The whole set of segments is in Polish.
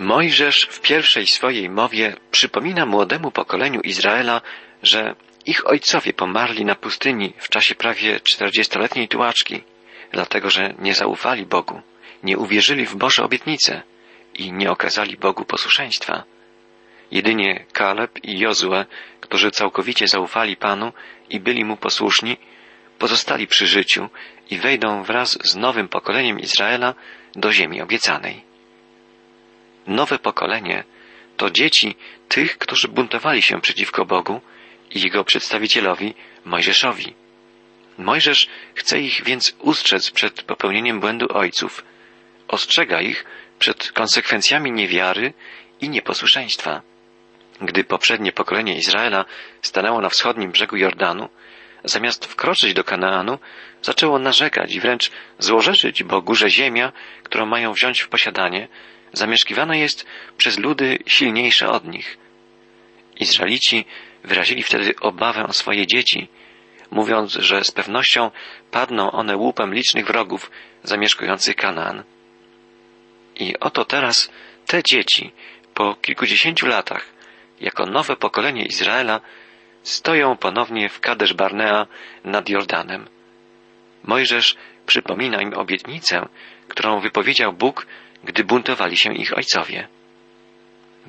Mojżesz w pierwszej swojej mowie przypomina młodemu pokoleniu Izraela, że ich ojcowie pomarli na pustyni w czasie prawie czterdziestoletniej tułaczki, dlatego że nie zaufali Bogu, nie uwierzyli w Boże obietnice i nie okazali Bogu posłuszeństwa. Jedynie Kaleb i Jozue, którzy całkowicie zaufali Panu i byli mu posłuszni, pozostali przy życiu i wejdą wraz z nowym pokoleniem Izraela do ziemi obiecanej. Nowe pokolenie to dzieci tych, którzy buntowali się przeciwko Bogu i jego przedstawicielowi Mojżeszowi. Mojżesz chce ich więc ustrzec przed popełnieniem błędu ojców, ostrzega ich przed konsekwencjami niewiary i nieposłuszeństwa. Gdy poprzednie pokolenie Izraela stanęło na wschodnim brzegu Jordanu, zamiast wkroczyć do Kanaanu, zaczęło narzekać i wręcz złorzeczyć Bogu, że ziemia, którą mają wziąć w posiadanie, zamieszkiwana jest przez ludy silniejsze od nich. Izraelici wyrazili wtedy obawę o swoje dzieci, mówiąc, że z pewnością padną one łupem licznych wrogów zamieszkujących Kanaan. I oto teraz te dzieci, po kilkudziesięciu latach, jako nowe pokolenie Izraela, stoją ponownie w Kadesz Barnea nad Jordanem. Mojżesz przypomina im obietnicę, którą wypowiedział Bóg, gdy buntowali się ich ojcowie.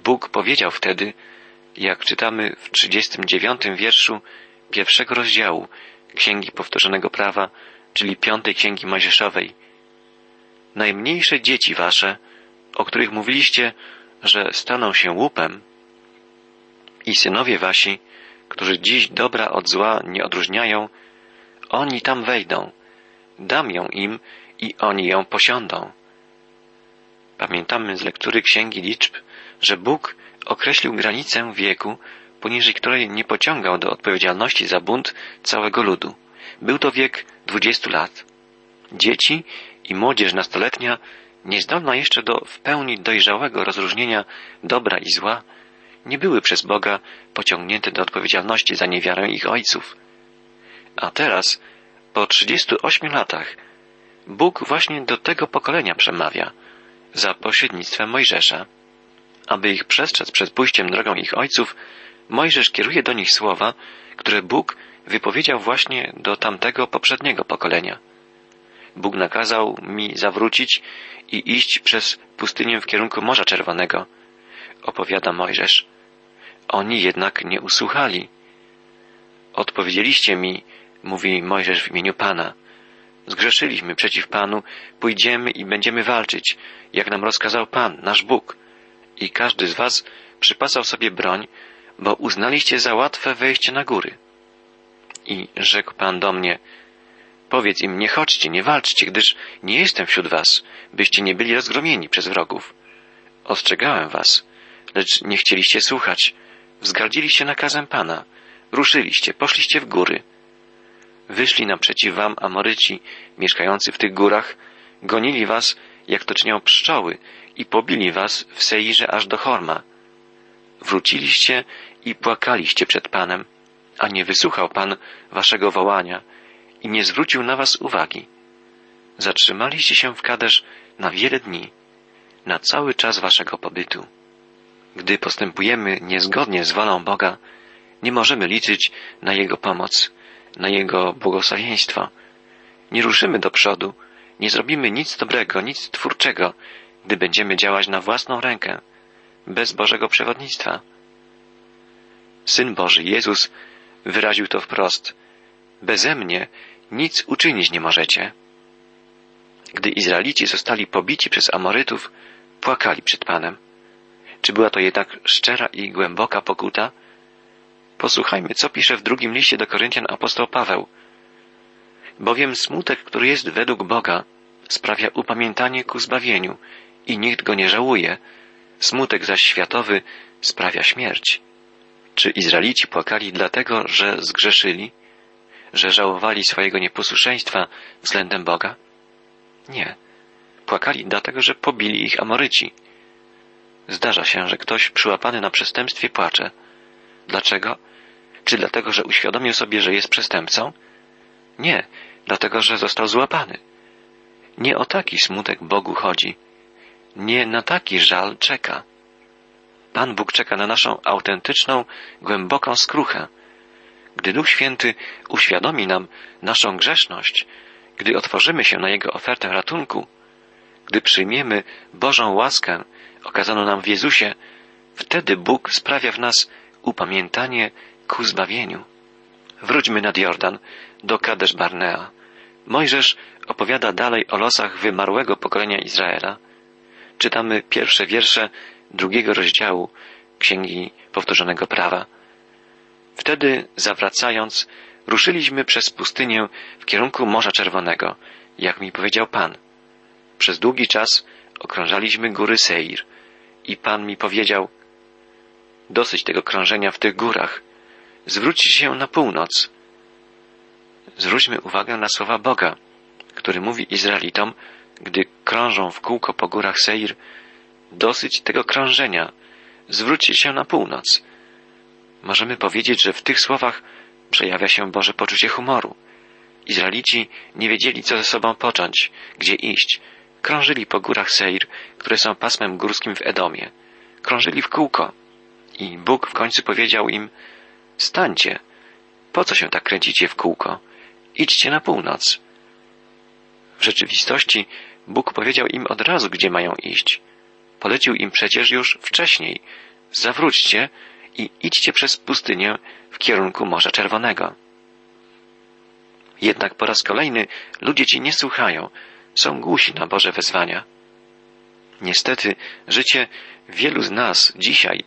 Bóg powiedział wtedy, jak czytamy w 39 wierszu pierwszego rozdziału Księgi Powtórzonego Prawa, czyli piątej Księgi Mojżeszowej. Najmniejsze dzieci wasze, o których mówiliście, że staną się łupem, i synowie wasi, którzy dziś dobra od zła nie odróżniają, oni tam wejdą, dam ją im i oni ją posiądą. Pamiętamy z lektury Księgi Liczb, że Bóg określił granicę wieku, poniżej której nie pociągał do odpowiedzialności za bunt całego ludu. Był to wiek dwudziestu lat. Dzieci i młodzież nastoletnia, niezdolna jeszcze do w pełni dojrzałego rozróżnienia dobra i zła, nie były przez Boga pociągnięte do odpowiedzialności za niewiarę ich ojców. A teraz, po trzydziestu ośmiu latach, Bóg właśnie do tego pokolenia przemawia za pośrednictwem Mojżesza. Aby ich przestrzec przed pójściem drogą ich ojców, Mojżesz kieruje do nich słowa, które Bóg wypowiedział właśnie do tamtego poprzedniego pokolenia. Bóg nakazał mi zawrócić i iść przez pustynię w kierunku Morza Czerwonego, opowiada Mojżesz. Oni jednak nie usłuchali. Odpowiedzieliście mi, mówi Mojżesz w imieniu Pana. Zgrzeszyliśmy przeciw Panu, pójdziemy i będziemy walczyć, jak nam rozkazał Pan, nasz Bóg. I każdy z was przypasał sobie broń, bo uznaliście za łatwe wejście na góry. I rzekł Pan do mnie, powiedz im, nie chodźcie, nie walczcie, gdyż nie jestem wśród was, byście nie byli rozgromieni przez wrogów. Ostrzegałem was, lecz nie chcieliście słuchać, wzgardziliście nakazem Pana, ruszyliście, poszliście w góry. Wyszli naprzeciw wam Amoryci, mieszkający w tych górach, gonili was, jak to czynią pszczoły, i pobili was w Seirze aż do Horma. Wróciliście i płakaliście przed Panem, a nie wysłuchał Pan waszego wołania i nie zwrócił na was uwagi. Zatrzymaliście się w Kadesz na wiele dni, na cały czas waszego pobytu. Gdy postępujemy niezgodnie z wolą Boga, nie możemy liczyć na Jego pomoc, na Jego błogosławieństwo. Nie ruszymy do przodu, nie zrobimy nic dobrego, nic twórczego, gdy będziemy działać na własną rękę, bez Bożego przewodnictwa. Syn Boży, Jezus, wyraził to wprost. Beze mnie nic uczynić nie możecie. Gdy Izraelici zostali pobici przez Amorytów, płakali przed Panem. Czy była to jednak szczera i głęboka pokuta? Posłuchajmy, co pisze w drugim liście do Koryntian apostoł Paweł. Bowiem smutek, który jest według Boga, sprawia upamiętanie ku zbawieniu i nikt go nie żałuje. Smutek zaś światowy sprawia śmierć. Czy Izraelici płakali dlatego, że zgrzeszyli, że żałowali swojego nieposłuszeństwa względem Boga? Nie. Płakali dlatego, że pobili ich Amoryci. Zdarza się, że ktoś przyłapany na przestępstwie płacze. Dlaczego? Czy dlatego, że uświadomił sobie, że jest przestępcą? Nie, dlatego, że został złapany. Nie o taki smutek Bogu chodzi. nie na taki żal czeka. Pan Bóg czeka na naszą autentyczną, głęboką skruchę. Gdy Duch Święty uświadomi nam naszą grzeszność, gdy otworzymy się na Jego ofertę ratunku, gdy przyjmiemy Bożą łaskę okazaną nam w Jezusie, wtedy Bóg sprawia w nas upamiętanie ku zbawieniu. Wróćmy nad Jordan, do Kadesz Barnea. Mojżesz opowiada dalej o losach wymarłego pokolenia Izraela. Czytamy pierwsze wiersze drugiego rozdziału Księgi Powtórzonego Prawa. Wtedy, zawracając, ruszyliśmy przez pustynię w kierunku Morza Czerwonego, jak mi powiedział Pan. Przez długi czas okrążaliśmy góry Seir i Pan mi powiedział, dosyć tego krążenia w tych górach, zwróćcie się na północ. Zwróćmy uwagę na słowa Boga, który mówi Izraelitom, gdy krążą w kółko po górach Seir, dosyć tego krążenia, zwróćcie się na północ. Możemy powiedzieć, że w tych słowach przejawia się Boże poczucie humoru. Izraelici nie wiedzieli, co ze sobą począć, gdzie iść. Krążyli po górach Seir, które są pasmem górskim w Edomie. Krążyli w kółko. I Bóg w końcu powiedział im, stańcie. Po co się tak kręcicie w kółko? Idźcie na północ. W rzeczywistości Bóg powiedział im od razu, gdzie mają iść. Polecił im przecież już wcześniej. Zawróćcie i idźcie przez pustynię w kierunku Morza Czerwonego. Jednak po raz kolejny ludzie ci nie słuchają, są głusi na Boże wezwania. Niestety, życie wielu z nas dzisiaj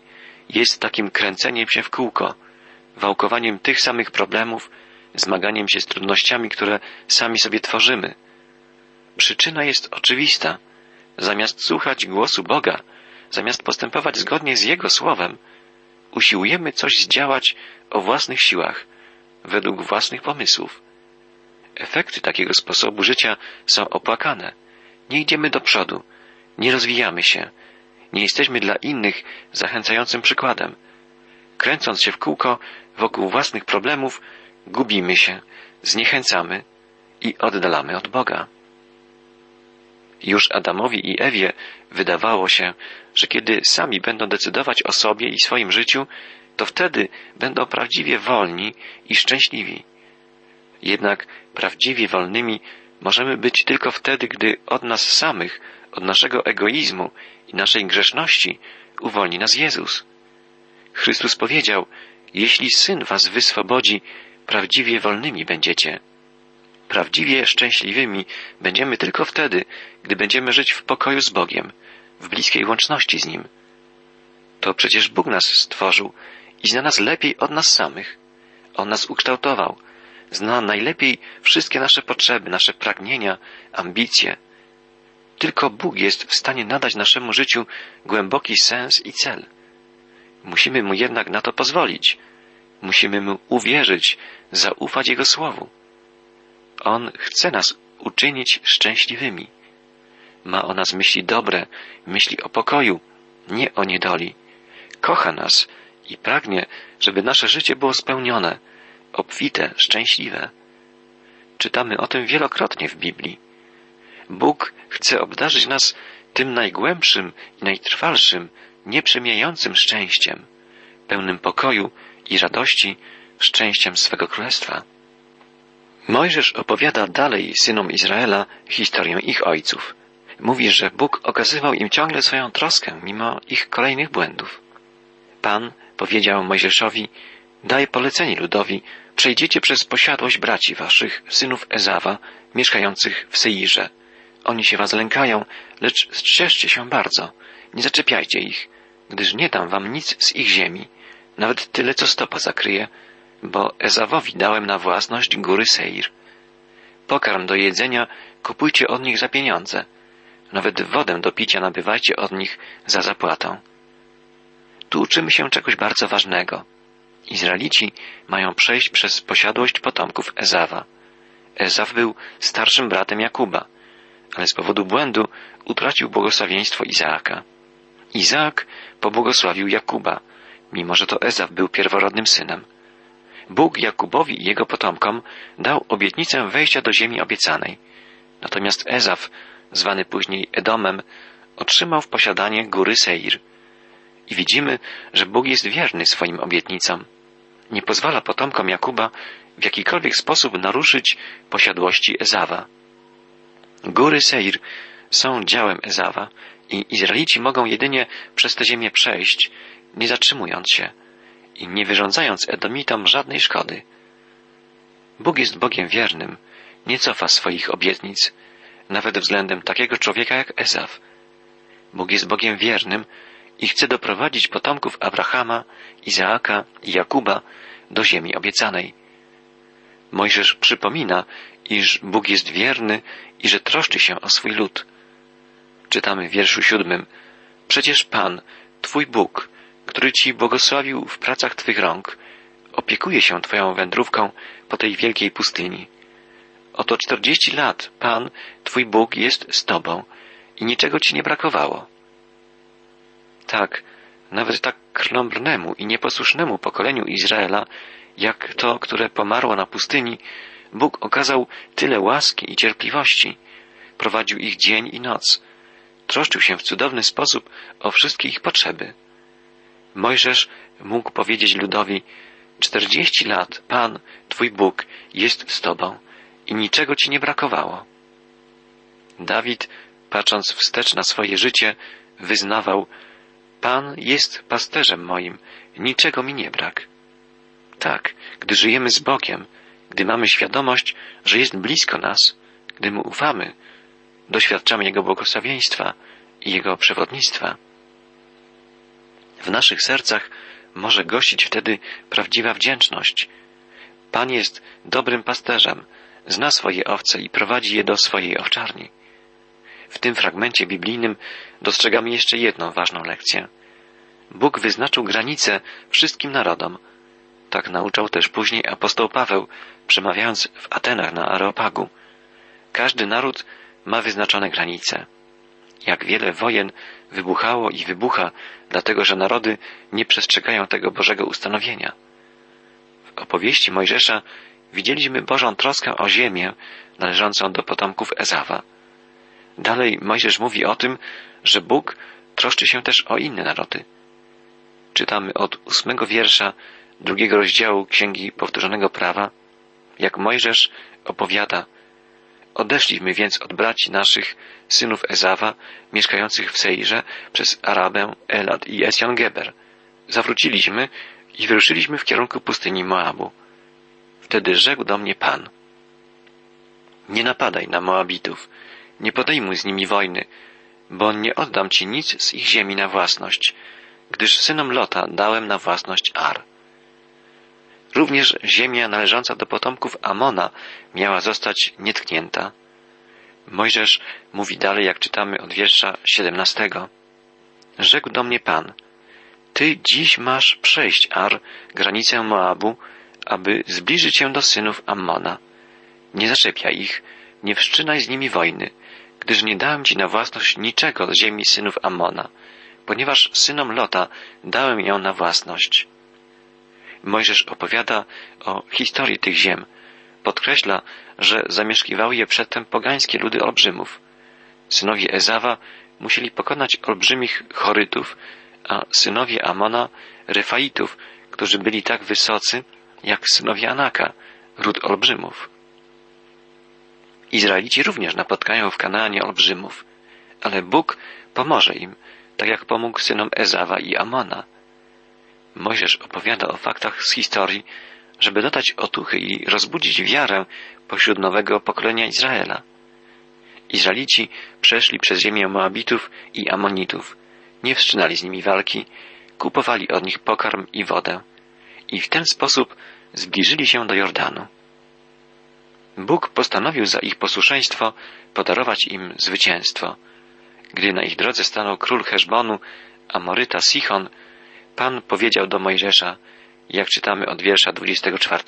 jest takim kręceniem się w kółko, wałkowaniem tych samych problemów, zmaganiem się z trudnościami, które sami sobie tworzymy. Przyczyna jest oczywista. Zamiast słuchać głosu Boga, zamiast postępować zgodnie z Jego słowem, usiłujemy coś zdziałać o własnych siłach, według własnych pomysłów. Efekty takiego sposobu życia są opłakane. Nie idziemy do przodu, nie rozwijamy się, nie jesteśmy dla innych zachęcającym przykładem. Kręcąc się w kółko wokół własnych problemów, gubimy się, zniechęcamy i oddalamy od Boga. Już Adamowi i Ewie wydawało się, że kiedy sami będą decydować o sobie i swoim życiu, to wtedy będą prawdziwie wolni i szczęśliwi. Jednak prawdziwie wolnymi możemy być tylko wtedy, gdy od nas samych, od naszego egoizmu i naszej grzeszności uwolni nas Jezus. Chrystus powiedział, jeśli Syn was wyswobodzi, prawdziwie wolnymi będziecie. Prawdziwie szczęśliwymi będziemy tylko wtedy, gdy będziemy żyć w pokoju z Bogiem, w bliskiej łączności z Nim. To przecież Bóg nas stworzył i zna nas lepiej od nas samych. On nas ukształtował, zna najlepiej wszystkie nasze potrzeby, nasze pragnienia, ambicje. Tylko Bóg jest w stanie nadać naszemu życiu głęboki sens i cel. Musimy Mu jednak na to pozwolić. Musimy Mu uwierzyć, zaufać Jego Słowu. On chce nas uczynić szczęśliwymi. Ma o nas myśli dobre, myśli o pokoju, nie o niedoli. Kocha nas i pragnie, żeby nasze życie było spełnione, obfite, szczęśliwe. Czytamy o tym wielokrotnie w Biblii. Bóg chce obdarzyć nas tym najgłębszym i najtrwalszym, nieprzemijającym szczęściem, pełnym pokoju i radości, szczęściem swego królestwa. Mojżesz opowiada dalej synom Izraela historię ich ojców. Mówi, że Bóg okazywał im ciągle swoją troskę mimo ich kolejnych błędów. Pan powiedział Mojżeszowi, daj polecenie ludowi, przejdziecie przez posiadłość braci waszych, synów Ezawa, mieszkających w Seirze. Oni się was lękają, lecz strzeżcie się bardzo, nie zaczepiajcie ich, gdyż nie dam wam nic z ich ziemi, nawet tyle, co stopa zakryje, bo Ezawowi dałem na własność góry Seir. Pokarm do jedzenia kupujcie od nich za pieniądze, nawet wodę do picia nabywajcie od nich za zapłatą. Tu uczymy się czegoś bardzo ważnego. Izraelici mają przejść przez posiadłość potomków Ezawa. Ezaw był starszym bratem Jakuba, ale z powodu błędu utracił błogosławieństwo Izaaka. Izaak pobłogosławił Jakuba, mimo że to Ezaw był pierworodnym synem. Bóg Jakubowi i jego potomkom dał obietnicę wejścia do ziemi obiecanej. Natomiast Ezaw, zwany później Edomem, otrzymał w posiadanie góry Seir. I widzimy, że Bóg jest wierny swoim obietnicom. Nie pozwala potomkom Jakuba w jakikolwiek sposób naruszyć posiadłości Ezawa. Góry Seir są działem Ezawa i Izraelici mogą jedynie przez tę ziemię przejść, nie zatrzymując się i nie wyrządzając Edomitom żadnej szkody. Bóg jest Bogiem wiernym, nie cofa swoich obietnic, nawet względem takiego człowieka jak Ezaw. Bóg jest Bogiem wiernym i chce doprowadzić potomków Abrahama, Izaaka i Jakuba do ziemi obiecanej. Mojżesz przypomina, iż Bóg jest wierny i że troszczy się o swój lud. Czytamy w wierszu siódmym. Przecież Pan, Twój Bóg, który Ci błogosławił w pracach Twych rąk, opiekuje się Twoją wędrówką po tej wielkiej pustyni. Oto czterdzieści lat Pan, Twój Bóg jest z Tobą i niczego Ci nie brakowało. Tak, nawet tak krnąbrnemu i nieposłusznemu pokoleniu Izraela, jak to, które pomarło na pustyni, Bóg okazał tyle łaski i cierpliwości. Prowadził ich dzień i noc. Troszczył się w cudowny sposób o wszystkie ich potrzeby. Mojżesz mógł powiedzieć ludowi, czterdzieści lat Pan, Twój Bóg, jest z Tobą i niczego Ci nie brakowało. Dawid, patrząc wstecz na swoje życie, wyznawał, Pan jest pasterzem moim, niczego mi nie brak. Tak, gdy żyjemy z Bogiem, gdy mamy świadomość, że jest blisko nas, gdy Mu ufamy, doświadczamy Jego błogosławieństwa i Jego przewodnictwa. W naszych sercach może gościć wtedy prawdziwa wdzięczność. Pan jest dobrym pasterzem, zna swoje owce i prowadzi je do swojej owczarni. W tym fragmencie biblijnym dostrzegamy jeszcze jedną ważną lekcję. Bóg wyznaczył granice wszystkim narodom. Tak nauczał też później apostoł Paweł, przemawiając w Atenach na Areopagu. Każdy naród ma wyznaczone granice. Jak wiele wojen wybuchało i wybucha, dlatego że narody nie przestrzegają tego Bożego ustanowienia. W opowieści Mojżesza widzieliśmy Bożą troskę o ziemię należącą do potomków Ezawa. Dalej Mojżesz mówi o tym, że Bóg troszczy się też o inne narody. Czytamy od ósmego wiersza drugiego rozdziału Księgi Powtórzonego Prawa, jak Mojżesz opowiada, Odeszliśmy więc od braci naszych, synów Ezawa, mieszkających w Seirze, przez Arabę, Elad i Esjan-Geber. Zawróciliśmy i wyruszyliśmy w kierunku pustyni Moabu. Wtedy rzekł do mnie Pan. Nie napadaj na Moabitów, nie podejmuj z nimi wojny, bo nie oddam ci nic z ich ziemi na własność, gdyż synom Lota dałem na własność Ar. Również ziemia należąca do potomków Amona miała zostać nietknięta. Mojżesz mówi dalej, jak czytamy od wiersza siedemnastego. Rzekł do mnie Pan, Ty dziś masz przejść Ar, granicę Moabu, aby zbliżyć się do synów Ammona. Nie zaczepiaj ich, nie wszczynaj z nimi wojny, gdyż nie dałem ci na własność niczego z ziemi synów Ammona, ponieważ synom Lota dałem ją na własność. Mojżesz opowiada o historii tych ziem. Podkreśla, że zamieszkiwały je przedtem pogańskie ludy olbrzymów. Synowie Ezawa musieli pokonać olbrzymich Chorytów, a synowie Amona Refaitów, którzy byli tak wysocy jak synowie Anaka, ród olbrzymów. Izraelici również napotkają w Kanaanie olbrzymów, ale Bóg pomoże im, tak jak pomógł synom Ezawa i Amona. Mojżesz opowiada o faktach z historii, żeby dodać otuchy i rozbudzić wiarę pośród nowego pokolenia Izraela. Izraelici przeszli przez ziemię Moabitów i Amonitów, nie wszczynali z nimi walki, kupowali od nich pokarm i wodę i w ten sposób zbliżyli się do Jordanu. Bóg postanowił za ich posłuszeństwo podarować im zwycięstwo. Gdy na ich drodze stanął król Heszbonu, Amoryta Sichon, Pan powiedział do Mojżesza, jak czytamy od wiersza 24.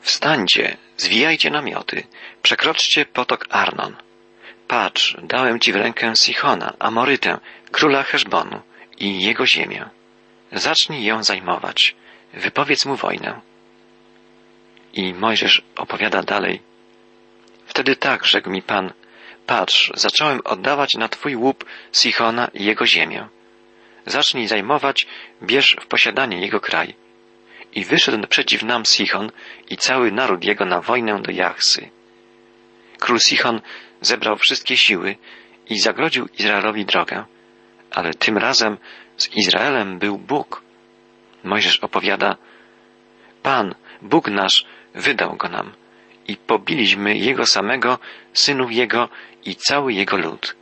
Wstańcie, zwijajcie namioty, przekroczcie potok Arnon. Patrz, dałem ci w rękę Sichona, Amorytę, króla Heszbonu i jego ziemię. Zacznij ją zajmować, wypowiedz mu wojnę. I Mojżesz opowiada dalej. Wtedy tak rzekł mi Pan, patrz, zacząłem oddawać na twój łup Sichona i jego ziemię. Zacznij zajmować, bierz w posiadanie jego kraj. I wyszedł przeciw nam Sichon i cały naród jego na wojnę do Jachsy. Król Sichon zebrał wszystkie siły i zagrodził Izraelowi drogę, ale tym razem z Izraelem był Bóg. Mojżesz opowiada, Pan, Bóg nasz, wydał go nam i pobiliśmy jego samego, synów jego i cały jego lud.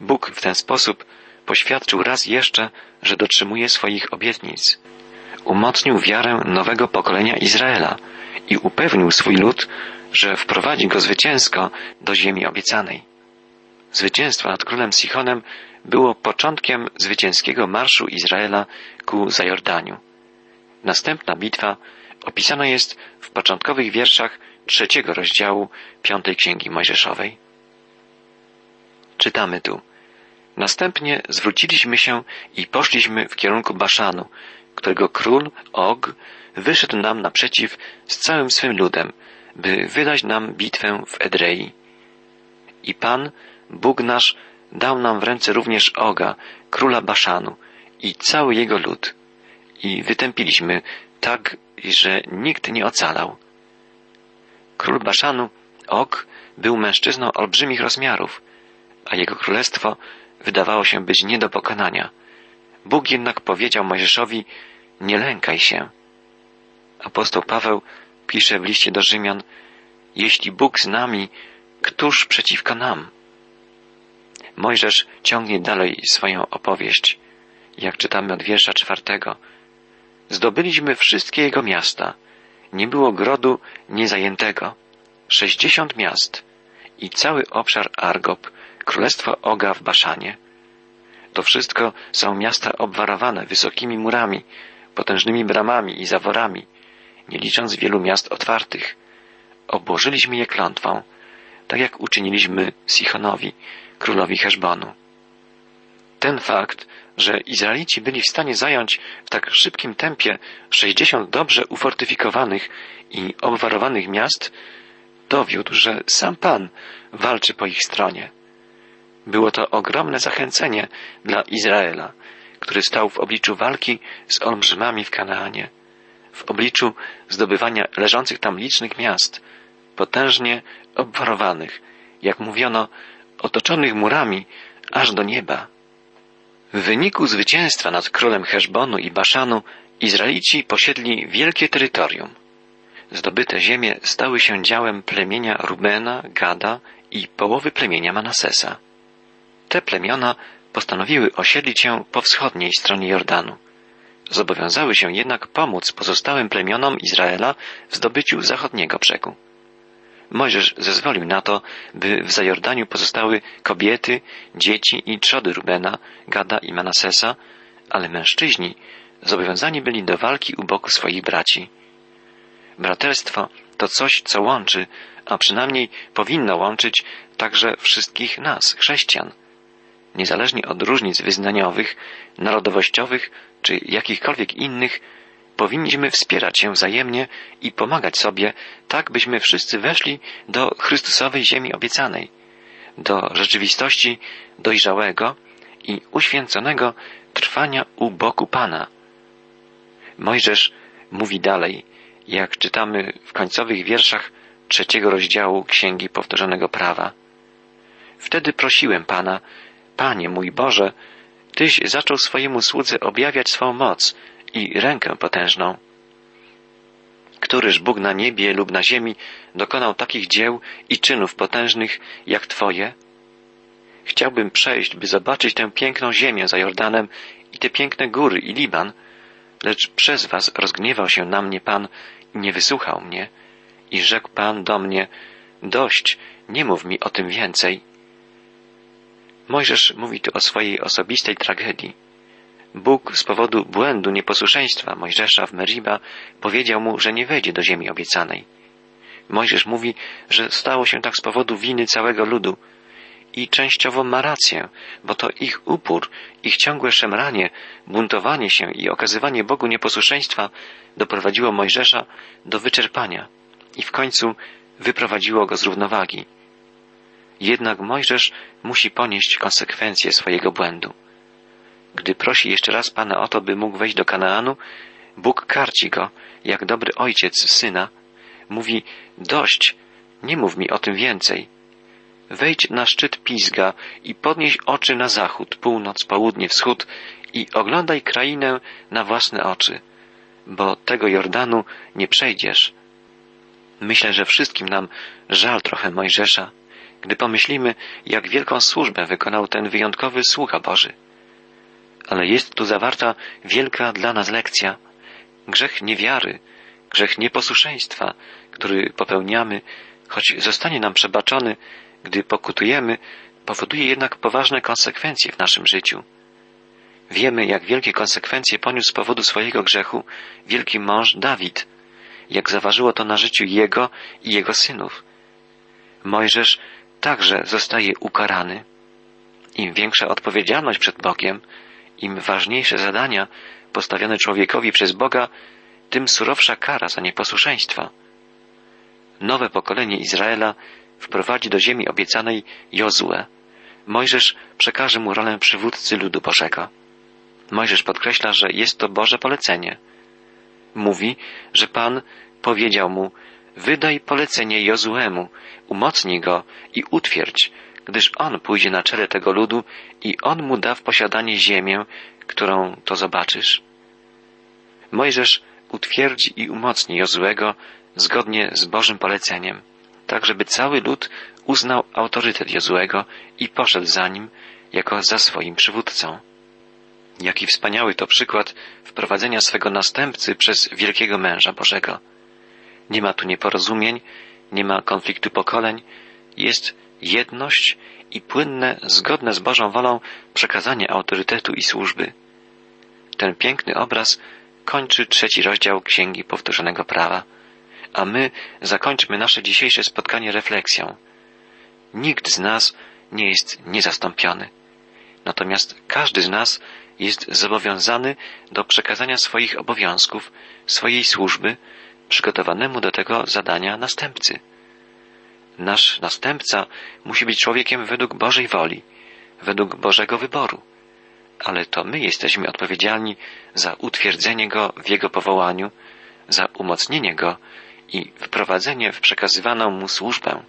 Bóg w ten sposób poświadczył raz jeszcze, że dotrzymuje swoich obietnic. Umocnił wiarę nowego pokolenia Izraela i upewnił swój lud, że wprowadzi go zwycięsko do ziemi obiecanej. Zwycięstwo nad królem Sichonem było początkiem zwycięskiego marszu Izraela ku Zajordaniu. Następna bitwa opisana jest w początkowych wierszach trzeciego rozdziału piątej księgi Mojżeszowej. Czytamy tu. Następnie zwróciliśmy się i poszliśmy w kierunku Baszanu, którego król Og wyszedł nam naprzeciw z całym swym ludem, by wydać nam bitwę w Edrei. I Pan, Bóg nasz, dał nam w ręce również Oga, króla Baszanu i cały jego lud. I wytępiliśmy tak, że nikt nie ocalał. Król Baszanu, Og, był mężczyzną olbrzymich rozmiarów, a jego królestwo wydawało się być nie do pokonania. Bóg jednak powiedział Mojżeszowi, nie lękaj się. Apostoł Paweł pisze w liście do Rzymian, jeśli Bóg z nami, któż przeciwko nam? Mojżesz ciągnie dalej swoją opowieść, jak czytamy od wiersza czwartego. Zdobyliśmy wszystkie jego miasta. Nie było grodu niezajętego. Sześćdziesiąt miast i cały obszar Argob, królestwo Oga w Baszanie. To wszystko są miasta obwarowane wysokimi murami, potężnymi bramami i zaworami, nie licząc wielu miast otwartych. Obłożyliśmy je klątwą, tak jak uczyniliśmy Sichonowi, królowi Heszbonu. Ten fakt, że Izraelici byli w stanie zająć w tak szybkim tempie sześćdziesiąt dobrze ufortyfikowanych i obwarowanych miast, dowiódł, że sam Pan walczy po ich stronie. Było to ogromne zachęcenie dla Izraela, który stał w obliczu walki z olbrzymami w Kanaanie, w obliczu zdobywania leżących tam licznych miast, potężnie obwarowanych, jak mówiono, otoczonych murami aż do nieba. W wyniku zwycięstwa nad królem Heszbonu i Baszanu Izraelici posiedli wielkie terytorium. Zdobyte ziemie stały się działem plemienia Rubena, Gada i połowy plemienia Manasesa. Te plemiona postanowiły osiedlić się po wschodniej stronie Jordanu. Zobowiązały się jednak pomóc pozostałym plemionom Izraela w zdobyciu zachodniego brzegu. Mojżesz zezwolił na to, by w Zajordaniu pozostały kobiety, dzieci i trzody Rubena, Gada i Manasesa, ale mężczyźni zobowiązani byli do walki u boku swoich braci. Braterstwo to coś, co łączy, a przynajmniej powinno łączyć także wszystkich nas, chrześcijan. Niezależnie od różnic wyznaniowych, narodowościowych czy jakichkolwiek innych, powinniśmy wspierać się wzajemnie i pomagać sobie, tak byśmy wszyscy weszli do Chrystusowej ziemi obiecanej, do rzeczywistości dojrzałego i uświęconego trwania u boku Pana. Mojżesz mówi dalej, jak czytamy w końcowych wierszach trzeciego rozdziału Księgi Powtórzonego Prawa. Wtedy prosiłem Pana, Panie mój Boże, Tyś zaczął swojemu słudze objawiać swą moc i rękę potężną. Któryż Bóg na niebie lub na ziemi dokonał takich dzieł i czynów potężnych jak Twoje? Chciałbym przejść, by zobaczyć tę piękną ziemię za Jordanem i te piękne góry i Liban, lecz przez Was rozgniewał się na mnie Pan i nie wysłuchał mnie. I rzekł Pan do mnie, dość, nie mów mi o tym więcej. Mojżesz mówi tu o swojej osobistej tragedii. Bóg z powodu błędu nieposłuszeństwa Mojżesza w Meriba powiedział mu, że nie wejdzie do ziemi obiecanej. Mojżesz mówi, że stało się tak z powodu winy całego ludu. I częściowo ma rację, bo to ich upór, ich ciągłe szemranie, buntowanie się i okazywanie Bogu nieposłuszeństwa doprowadziło Mojżesza do wyczerpania i w końcu wyprowadziło go z równowagi. Jednak Mojżesz musi ponieść konsekwencje swojego błędu. Gdy prosi jeszcze raz Pana o to, by mógł wejść do Kanaanu, Bóg karci go, jak dobry ojciec syna. Mówi, dość, nie mów mi o tym więcej. Wejdź na szczyt Pizga i podnieś oczy na zachód, północ, południe, wschód i oglądaj krainę na własne oczy, bo tego Jordanu nie przejdziesz. Myślę, że wszystkim nam żal trochę Mojżesza, gdy pomyślimy, jak wielką służbę wykonał ten wyjątkowy sługa Boży. Ale jest tu zawarta wielka dla nas lekcja. Grzech niewiary, grzech nieposłuszeństwa, który popełniamy, choć zostanie nam przebaczony, gdy pokutujemy, powoduje jednak poważne konsekwencje w naszym życiu. Wiemy, jak wielkie konsekwencje poniósł z powodu swojego grzechu wielki mąż Dawid, jak zaważyło to na życiu jego i jego synów. Mojżesz także zostaje ukarany. Im większa odpowiedzialność przed Bogiem, im ważniejsze zadania postawione człowiekowi przez Boga, tym surowsza kara za nieposłuszeństwo. Nowe pokolenie Izraela wprowadzi do ziemi obiecanej Jozue. Mojżesz przekaże mu rolę przywódcy ludu Bożego. Mojżesz podkreśla, że jest to Boże polecenie. Mówi, że Pan powiedział mu, wydaj polecenie Jozuemu, umocnij go i utwierdź, gdyż on pójdzie na czele tego ludu i on mu da w posiadanie ziemię, którą to zobaczysz. Mojżesz utwierdzi i umocni Jozuego zgodnie z Bożym poleceniem, tak żeby cały lud uznał autorytet Jozuego i poszedł za nim jako za swoim przywódcą. Jaki wspaniały to przykład wprowadzenia swego następcy przez wielkiego męża Bożego. Nie ma tu nieporozumień, nie ma konfliktu pokoleń, jest jedność i płynne, zgodne z Bożą wolą przekazanie autorytetu i służby. Ten piękny obraz kończy trzeci rozdział Księgi Powtórzonego Prawa, a my zakończmy nasze dzisiejsze spotkanie refleksją. Nikt z nas nie jest niezastąpiony. Natomiast każdy z nas jest zobowiązany do przekazania swoich obowiązków, swojej służby, przygotowanemu do tego zadania następcy. Nasz następca musi być człowiekiem według Bożej woli, według Bożego wyboru, ale to my jesteśmy odpowiedzialni za utwierdzenie go w jego powołaniu, za umocnienie go i wprowadzenie w przekazywaną mu służbę.